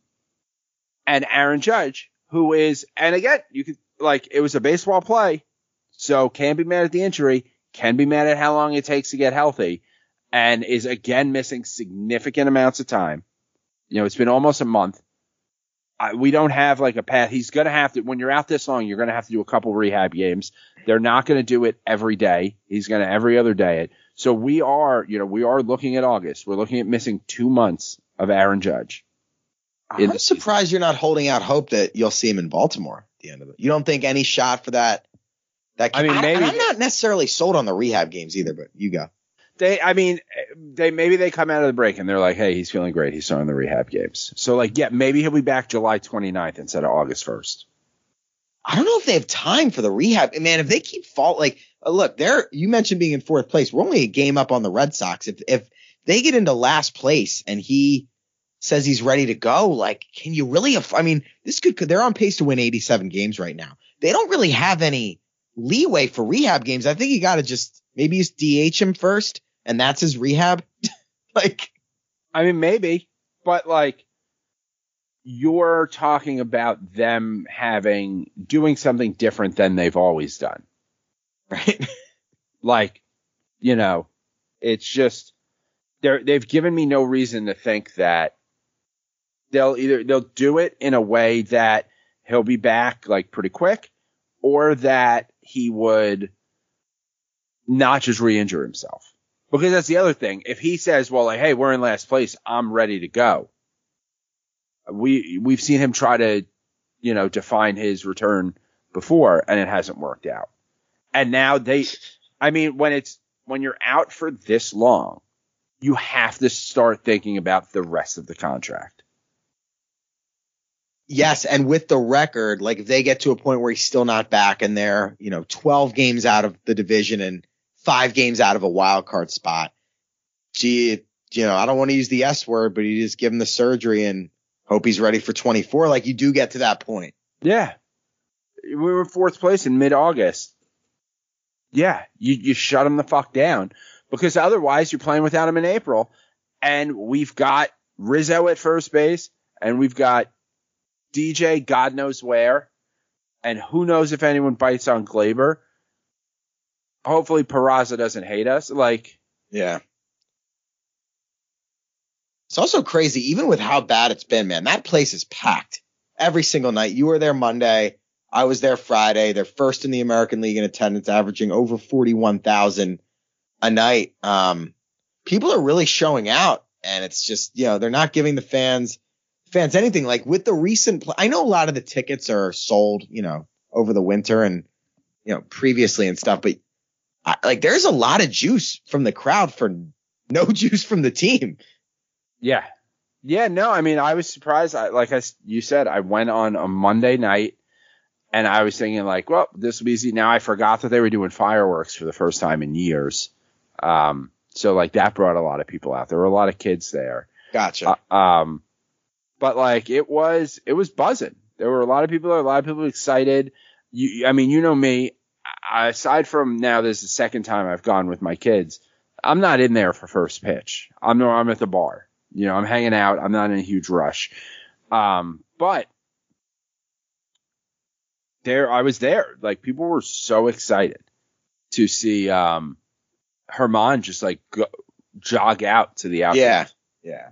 and Aaron Judge, who is, and again, you could like it was a baseball play, so can't be mad at the injury, can be mad at how long it takes to get healthy, and is again missing significant amounts of time. You know, it's been almost a month. I, we don't have like a path. He's going to have to, when you're out this long, you're going to have to do a couple rehab games. They're not going to do it every day. He's going to every other day it. So we are, you know, we are looking at August. We're looking at missing two months of Aaron Judge.
I'm surprised you're not holding out hope that you'll see him in Baltimore at the end of it. You don't think any shot for that? That
I mean,
and
maybe-
I'm not necessarily sold on the rehab games either, but you go.
They, I mean, they maybe they come out of the break and they're like, hey, he's feeling great. He's starting the rehab games. So like, yeah, maybe he'll be back July 29th instead of August 1st.
I don't know if they have time for the rehab. Man, if they keep fall like uh, look, they're you mentioned being in fourth place. We're only a game up on the Red Sox. If if they get into last place and he says he's ready to go, like, can you really? aff- I mean, this could they're on pace to win 87 games right now. They don't really have any leeway for rehab games. I think you got to just maybe just DH him first, and that's his rehab. like,
I mean, maybe, but like, you're talking about them having doing something different than they've always done.
right?
Like, you know, it's just they're they've given me no reason to think that they'll either they'll do it in a way that he'll be back like pretty quick, or that he would not just re-injure himself. Because that's the other thing. If he says, "Well, like, hey, we're in last place, I'm ready to go," we we've seen him try to, you know, define his return before, and it hasn't worked out. And now they, I mean, when it's when you're out for this long, you have to start thinking about the rest of the contract.
Yes, and with the record, like if they get to a point where he's still not back and they're, you know, 12 games out of the division and five games out of a wild card spot, gee, you know, I don't want to use the S word, but you just give him the surgery and hope he's ready for 24. Like you do get to that point.
Yeah. We were fourth place in mid August. Yeah, you, you shut him the fuck down because otherwise you're playing without him in April. And we've got Rizzo at first base and we've got DJ, God knows where. And who knows if anyone bites on Gleyber. Hopefully Peraza doesn't hate us. Like,
Yeah. It's also crazy, even with how bad it's been, man. That place is packed every single night. You were there Monday. I was there Friday. They're first in the American League in attendance, averaging over 41,000 a night. Um, people are really showing out and it's just, you know, they're not giving the fans, fans anything like with the recent, pl- I know a lot of the tickets are sold, you know, over the winter and, you know, previously and stuff, but I, like there's a lot of juice from the crowd for no juice from the team.
Yeah. Yeah, no, I mean, I was surprised. I, like I, you said, I went on a Monday night and I was thinking like, well, this will be easy. Now I forgot that they were doing fireworks for the first time in years. Um, so like that brought a lot of people out. There were a lot of kids there.
Gotcha.
Uh, um, but like it was, it was buzzing. There were a lot of people, there, a lot of people excited. You, I mean, you know me, aside from now, this is the second time I've gone with my kids. I'm not in there for first pitch. I'm no, I'm at the bar. You know, I'm hanging out. I'm not in a huge rush. Um, but there, I was there. Like people were so excited to see, um, Germán just like go, jog out to the outfield.
yeah. Yeah.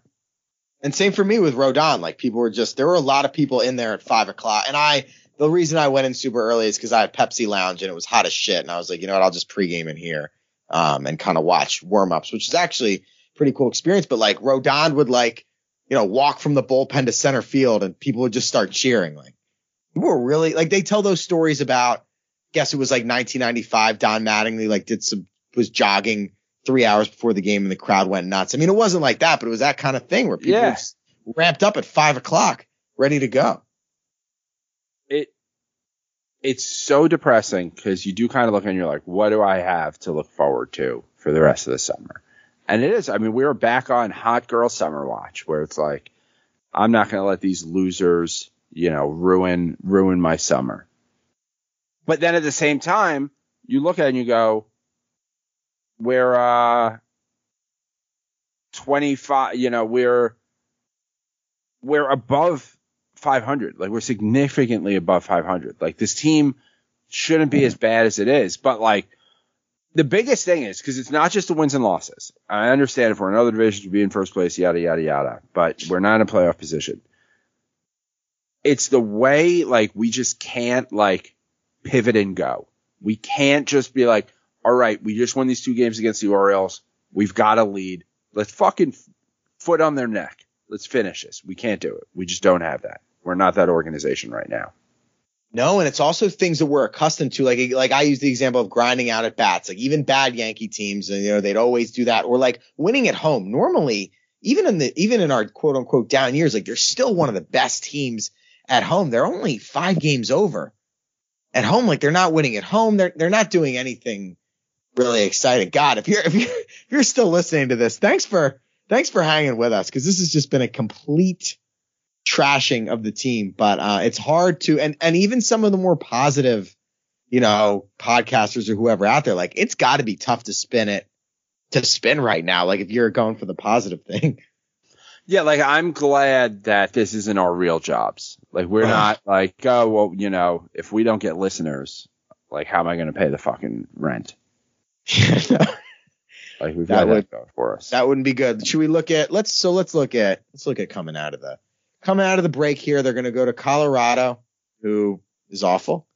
And same for me with Rodon. Like people were just, there were a lot of people in there at five o'clock. And I, the reason I went in super early is because I had Pepsi Lounge and it was hot as shit. And I was like, you know what? I'll just pregame in here, um, and kind of watch warm ups, which is actually a pretty cool experience. But like Rodon would like, you know, walk from the bullpen to center field and people would just start cheering. Like We were really like they tell those stories about. I Guess it was like 1995. Don Mattingly like did some was jogging three hours before the game and the crowd went nuts. I mean, it wasn't like that, but it was that kind of thing where people
Yeah.
ramped up at five o'clock, ready to go.
It it's so depressing because you do kind of look and you're like, what do I have to look forward to for the rest of the summer? And it is. I mean, we are back on Hot Girl Summer Watch, where it's like, I'm not going to let these losers, you know, ruin ruin my summer. But then at the same time, you look at it and you go, we're uh 25, you know, we're we're above 500. Like we're significantly above 500. Like this team shouldn't be as bad as it is. But like the biggest thing is because it's not just the wins and losses. I understand if we're in another division to be in first place, yada yada yada. But we're not in a playoff position. It's the way like we just can't like pivot and go. We can't just be like, all right, we just won these two games against the Orioles. We've got a lead. Let's fucking foot on their neck. Let's finish this. We can't do it. We just don't have that. We're not that organization right now.
No, and it's also things that we're accustomed to. Like, like I use the example of grinding out at bats. Like even bad Yankee teams, and you know, they'd always do that. Or like winning at home. Normally, even in the even in our quote unquote down years, like they're still one of the best teams at home. They're only five games over at home. Like they're not winning at home. They're they're not doing anything really exciting. God, if you're if you're if you're still listening to this, thanks for thanks for hanging with us because this has just been a complete trashing of the team. But uh, it's hard to and and even some of the more positive, you know, podcasters or whoever out there, like it's got to be tough to spin it to spin right now. Like if you're going for the positive thing.
Yeah, like I'm glad that this isn't our real jobs. Like we're not like, oh well, you know, if we don't get listeners, like how am I going to pay the fucking rent? Like we've
That
got
would-
that going for us.
That wouldn't be good. Should we look at let's so let's look at let's look at coming out of the coming out of the break here. They're gonna go to Colorado, who is awful.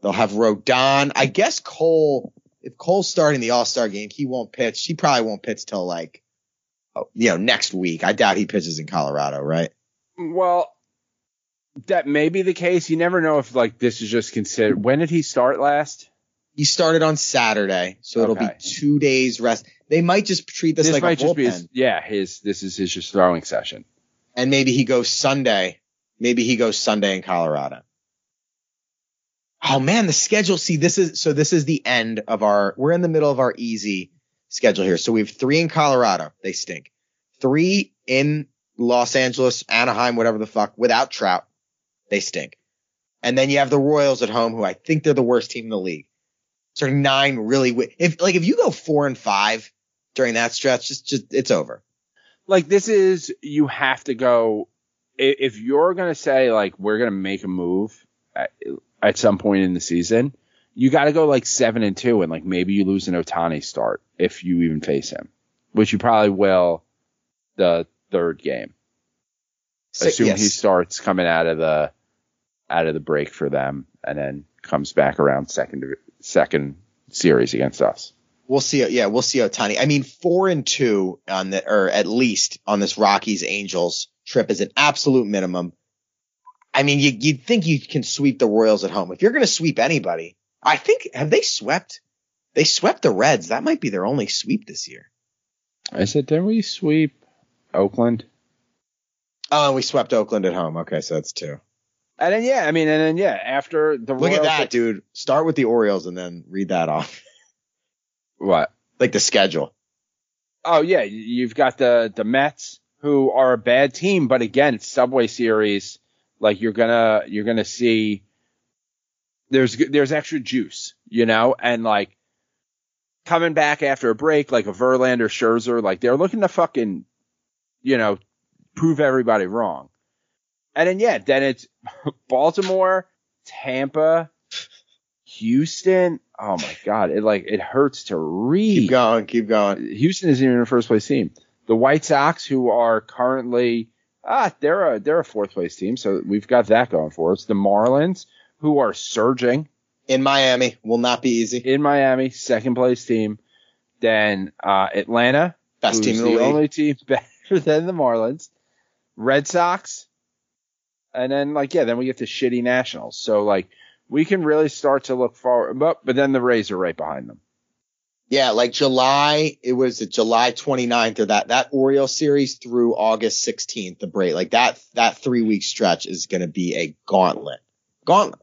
They'll have Rodon. I guess Cole if Cole's starting the All Star game, he won't pitch. He probably won't pitch till like oh, you know, next week. I doubt he pitches in Colorado, right?
Well, that may be the case. You never know if like this is just considered. When did he start last?
He started on Saturday, so it'll be two days rest. They might just treat this,
This,
like
might
a
just be
bullpen,
his, yeah. His this is his just throwing session.
And maybe he goes Sunday. Maybe he goes Sunday in Colorado. Oh man, the schedule. See, this is so. This is the end of our. We're in the middle of our easy schedule here. So we have three in Colorado. They stink. Three in Los Angeles, Anaheim, whatever the fuck, without Trout. They stink. And then you have the Royals at home, who I think they're the worst team in the league. So nine really. If like if you go four and five during that stretch, just just it's over.
Like this is you have to go. If you're gonna say like we're gonna make a move at, at some point in the season, you got to go like seven and two, and like maybe you lose an Ohtani start if you even face him, which you probably will the third game. Assume
yes.
he starts coming out of the out of the break for them and then comes back around second second series against us.
We'll see. Yeah, we'll see Ohtani. I mean, four and two on the, or at least on this Rockies Angels trip is an absolute minimum. I mean, you, you'd think you can sweep the Royals at home. If you're going to sweep anybody, I think, have they swept? They swept the Reds. That might be their only sweep this year.
I said, didn't we sweep Oakland?
Oh, and we swept Oakland at home. Okay, so that's two.
And then yeah, I mean, and then yeah, after the
Look at that, dude. Start with the Orioles and then read that off.
What?
like the schedule.
Oh yeah, you- you've got the the Mets who are a bad team, but again, Subway Series. Like you're gonna you're gonna see there's there's extra juice, you know, and like coming back after a break, like a Verlander, Scherzer, like they're looking to fucking, you know, prove everybody wrong. And then yeah, then it's Baltimore, Tampa, Houston. Oh my god, it like it hurts to read.
Keep going. Keep going.
Houston isn't even a first place team. The White Sox, who are currently ah, they're a they're a fourth place team, so we've got that going for us. The Marlins, who are surging
In Miami will not be easy.
in Miami, second place team. Then uh, Atlanta,
Best team in the, league.
only team better than the Marlins. Red Sox, and then like yeah, then we get the shitty Nationals. So like we can really start to look forward, but but then the Rays are right behind them.
Yeah, like July, it was July 29th or that, that Orioles series through August 16th, the break. Like that, that three week stretch is going to be a gauntlet. Gauntlet.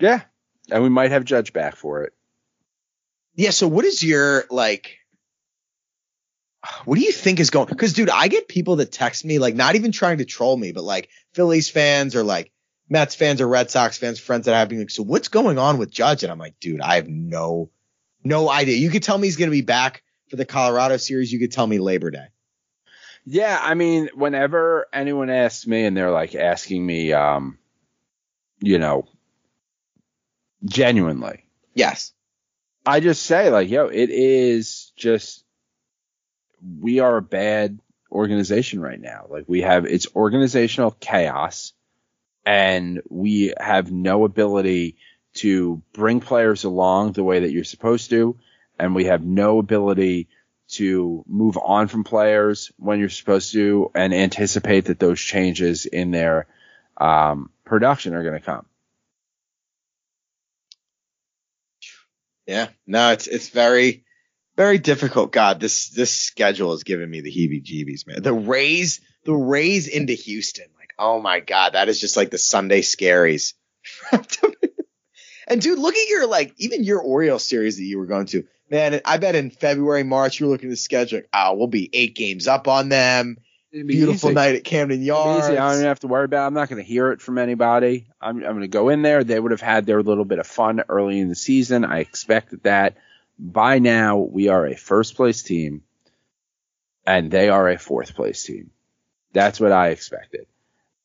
Yeah, and we might have Judge back for it.
Yeah. So what is your, like, what do you think is going? Cause dude, I get people that text me, like not even trying to troll me, but like Phillies fans or like Mets fans or Red Sox fans, friends that I have me like, so what's going on with Judge? And I'm like, dude, I have no, no idea. You could tell me he's going to be back for the Colorado series. You could tell me Labor Day.
Yeah, I mean, whenever anyone asks me and they're like asking me, um, you know, genuinely,
Yes.
I just say like, yo, it is just we are a bad organization right now. Like we have it's organizational chaos and we have no ability to bring players along the way that you're supposed to and we have no ability to move on from players when you're supposed to and anticipate that those changes in their um, production are going to come.
Yeah. No, it's it's very very difficult. God, this this schedule has given me the heebie-jeebies, man. The Rays, the Rays into Houston, oh my God, that is just like the Sunday scaries. and dude, look at your like even your Orioles series that you were going to. Man, I bet in February, March, you're looking at the schedule. Like, oh, we'll be eight games up on them.
Be
Beautiful
easy.
night at Camden
Easy.
Yards.
I don't even have to worry about. It. I'm not going to hear it from anybody. I'm, I'm going to go in there. They would have had their little bit of fun early in the season. I expected that. By now, we are a first place team, and they are a fourth place team. That's what I expected.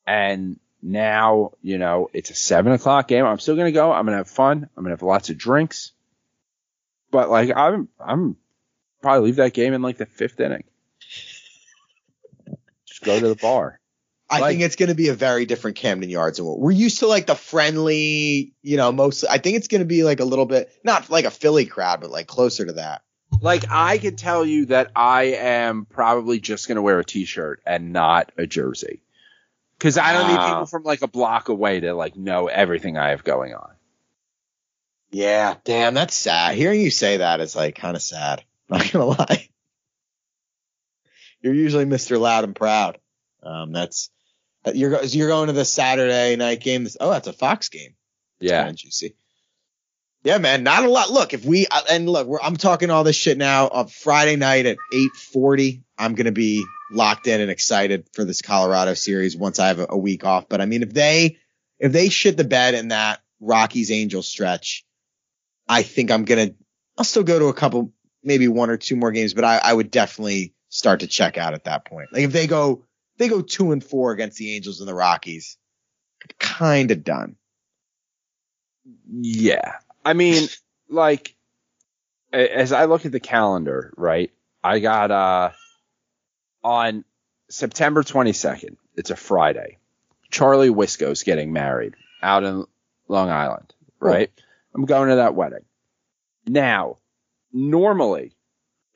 And now, you know, it's a seven o'clock game. I'm still going to go. I'm going to have fun. I'm going to have lots of drinks. But like, I'm, I'm probably leave that game in like the fifth inning. Just go to the bar.
I
Like-
think it's going to be a very different Camden Yards. And we're used to like the friendly, you know, most, I think it's going to be like a little bit, not like a Philly crowd, but like closer to that.
Like I can tell you that I am probably just gonna wear a t-shirt and not a jersey. Cause I don't need people from like a block away to like know everything I have going on.
Yeah. Damn, that's sad. Hearing you say that is like kind of sad. Not to lie. You're usually Mr. Loud and Proud. Um, that's, that you're, you're going to the Saturday night game. This, oh, that's a Fox game.
Yeah.
Kind of juicy. Yeah, man, not a lot. Look, if we uh, and look, we're, I'm talking all this shit now. On Friday night at 8:40, I'm gonna be locked in and excited for this Colorado series once I have a, a week off. But I mean, if they if they shit the bed in that Rockies Angels stretch, I think I'm gonna. I'll still go to a couple, maybe one or two more games, but I, I would definitely start to check out at that point. Like if they go they go two and four against the Angels and the Rockies, kind of done.
Yeah. I mean, like, as I look at the calendar, right? I got, uh, on September 22nd, it's a Friday. Charlie Wisco's getting married out in Long Island, right? I'm going to that wedding. Now, normally,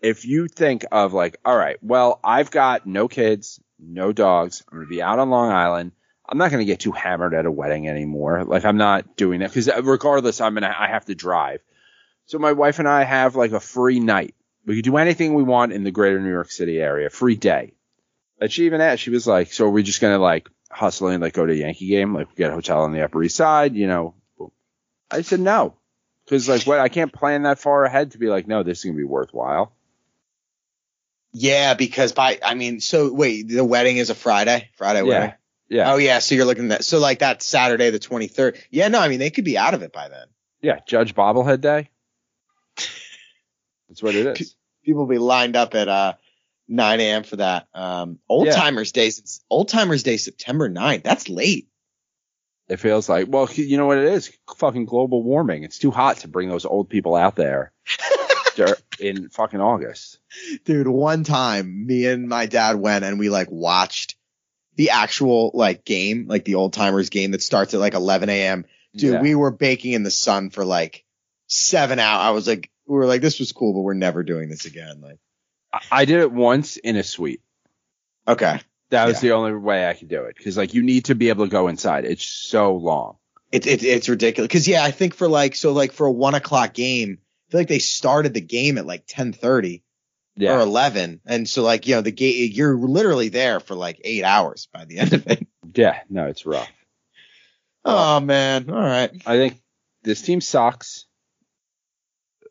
if you think of like, all right, well, I've got no kids, no dogs. I'm going to be out on Long Island. I'm not going to get too hammered at a wedding anymore. Like I'm not doing that because regardless, I'm gonna I have to drive. So my wife and I have like a free night. We could do anything we want in the greater New York City area, free day. And she even asked, she was like, so are we just gonna like hustle and like go to a Yankee game, like get a hotel on the Upper East Side, you know? I said no, because like what I can't plan that far ahead to be like, no, this is gonna be worthwhile.
Yeah, because by I mean, so wait, the wedding is a Friday, Friday
Yeah,
wedding.
yeah,
Oh yeah, so you're looking at so like that Saturday the 23rd. Yeah, no, I mean they could be out of it by then.
yeah. Judge Bobblehead Day. That's what it is.
People will be lined up at uh 9 a.m. for that. Um, Old
Yeah.
Timers Day, Old Timers Day, September 9th. That's late.
It feels like, well, you know what it is? Fucking global warming. It's too hot to bring those old people out there in fucking August.
Dude, one time me and my dad went and we like watched the actual like game, like the Old Timers game that starts at like 11 a.m. Dude,
Yeah.
we were baking in the sun for like seven hours. I was like, we were like, this was cool, but we're never doing this again. Like,
I- I did it once in a suite.
okay.
That was
Yeah.
the only way I could do it because like you need to be able to go inside. It's so long.
It, it it's ridiculous. Cause yeah, I think for like so like for a one o'clock game, I feel like they started the game at like ten thirty or eleven, and so like you know the game you're literally there for like eight hours by the end of it.
yeah. No, it's rough.
Oh man, all right.
I think this team sucks.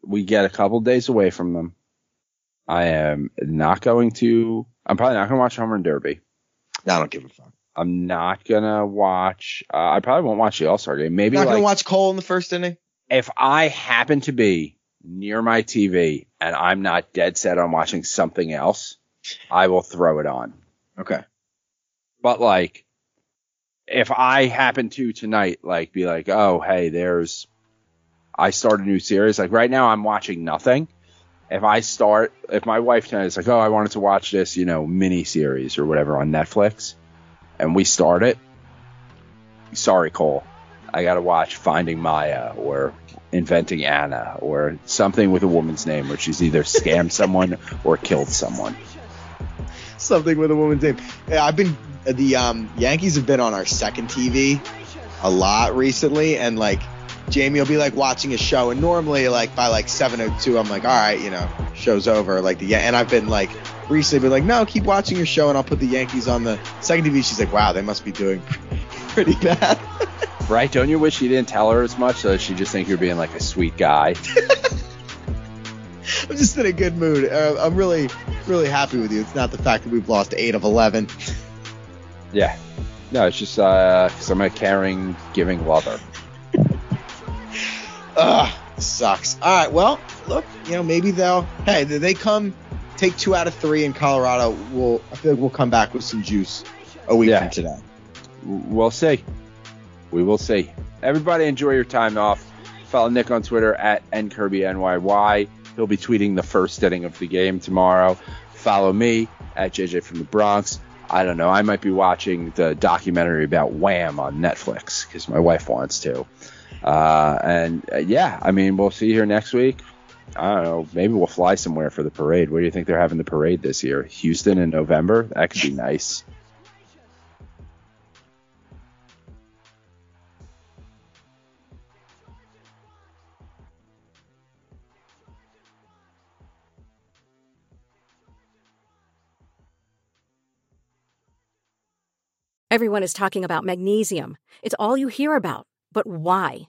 We get a couple days away from them. I am not going to. I'm probably not going to watch Home Run Derby.
I don't give a fuck.
I'm not gonna watch. Uh, I probably won't watch the All Star game. Maybe
You're not
like
gonna watch Cole in the first inning.
if I happen to be near my TV and I'm not dead set on watching something else, I will throw it on.
Okay.
But like, if I happen to tonight, like, be like, oh, hey, there's, I start a new series. Like right now, I'm watching nothing. If I start, if my wife tonight is like, oh, I wanted to watch this, you know, mini series or whatever on Netflix, and we start it, sorry, Cole, I got to watch Finding Maya or Inventing Anna or something with a woman's name where she's either scammed someone or killed someone.
Something with a woman's name. Yeah, I've been the um Yankees have been on our second TV a lot recently, and like Jamie will be like watching a show, and normally like by like seven oh two, I'm like, all right, you know, show's over. Like the and I've been like recently been like, no, keep watching your show, and I'll put the Yankees on the second TV. She's like, wow, they must be doing pretty bad.
Right? Don't you wish you didn't tell her as much so that she just think you're being like a sweet guy?
I'm just in a good mood. Uh, I'm really, really happy with you. It's not the fact that we've lost eight of eleven.
Yeah. No, it's just uh, cause I'm a caring, giving lover.
Ugh, sucks. All right, well, look, you know, maybe they'll. Hey, they- they come take two out of three in Colorado. We'll, I feel like we'll come back with some juice a week
Yeah.
from today.
We'll see. We will see. Everybody enjoy your time off. Follow Nick on Twitter at nkirbynyy. He'll be tweeting the first inning of the game tomorrow. Follow me at JJ from the Bronx. I don't know. I might be watching the documentary about Wham on Netflix because my wife wants to. Uh, and uh, yeah, I mean, we'll see here next week. I don't know. Maybe we'll fly somewhere for the parade. Where do you think they're having the parade this year? Houston in November? That could be nice.
Everyone is talking about magnesium. It's all you hear about. But why?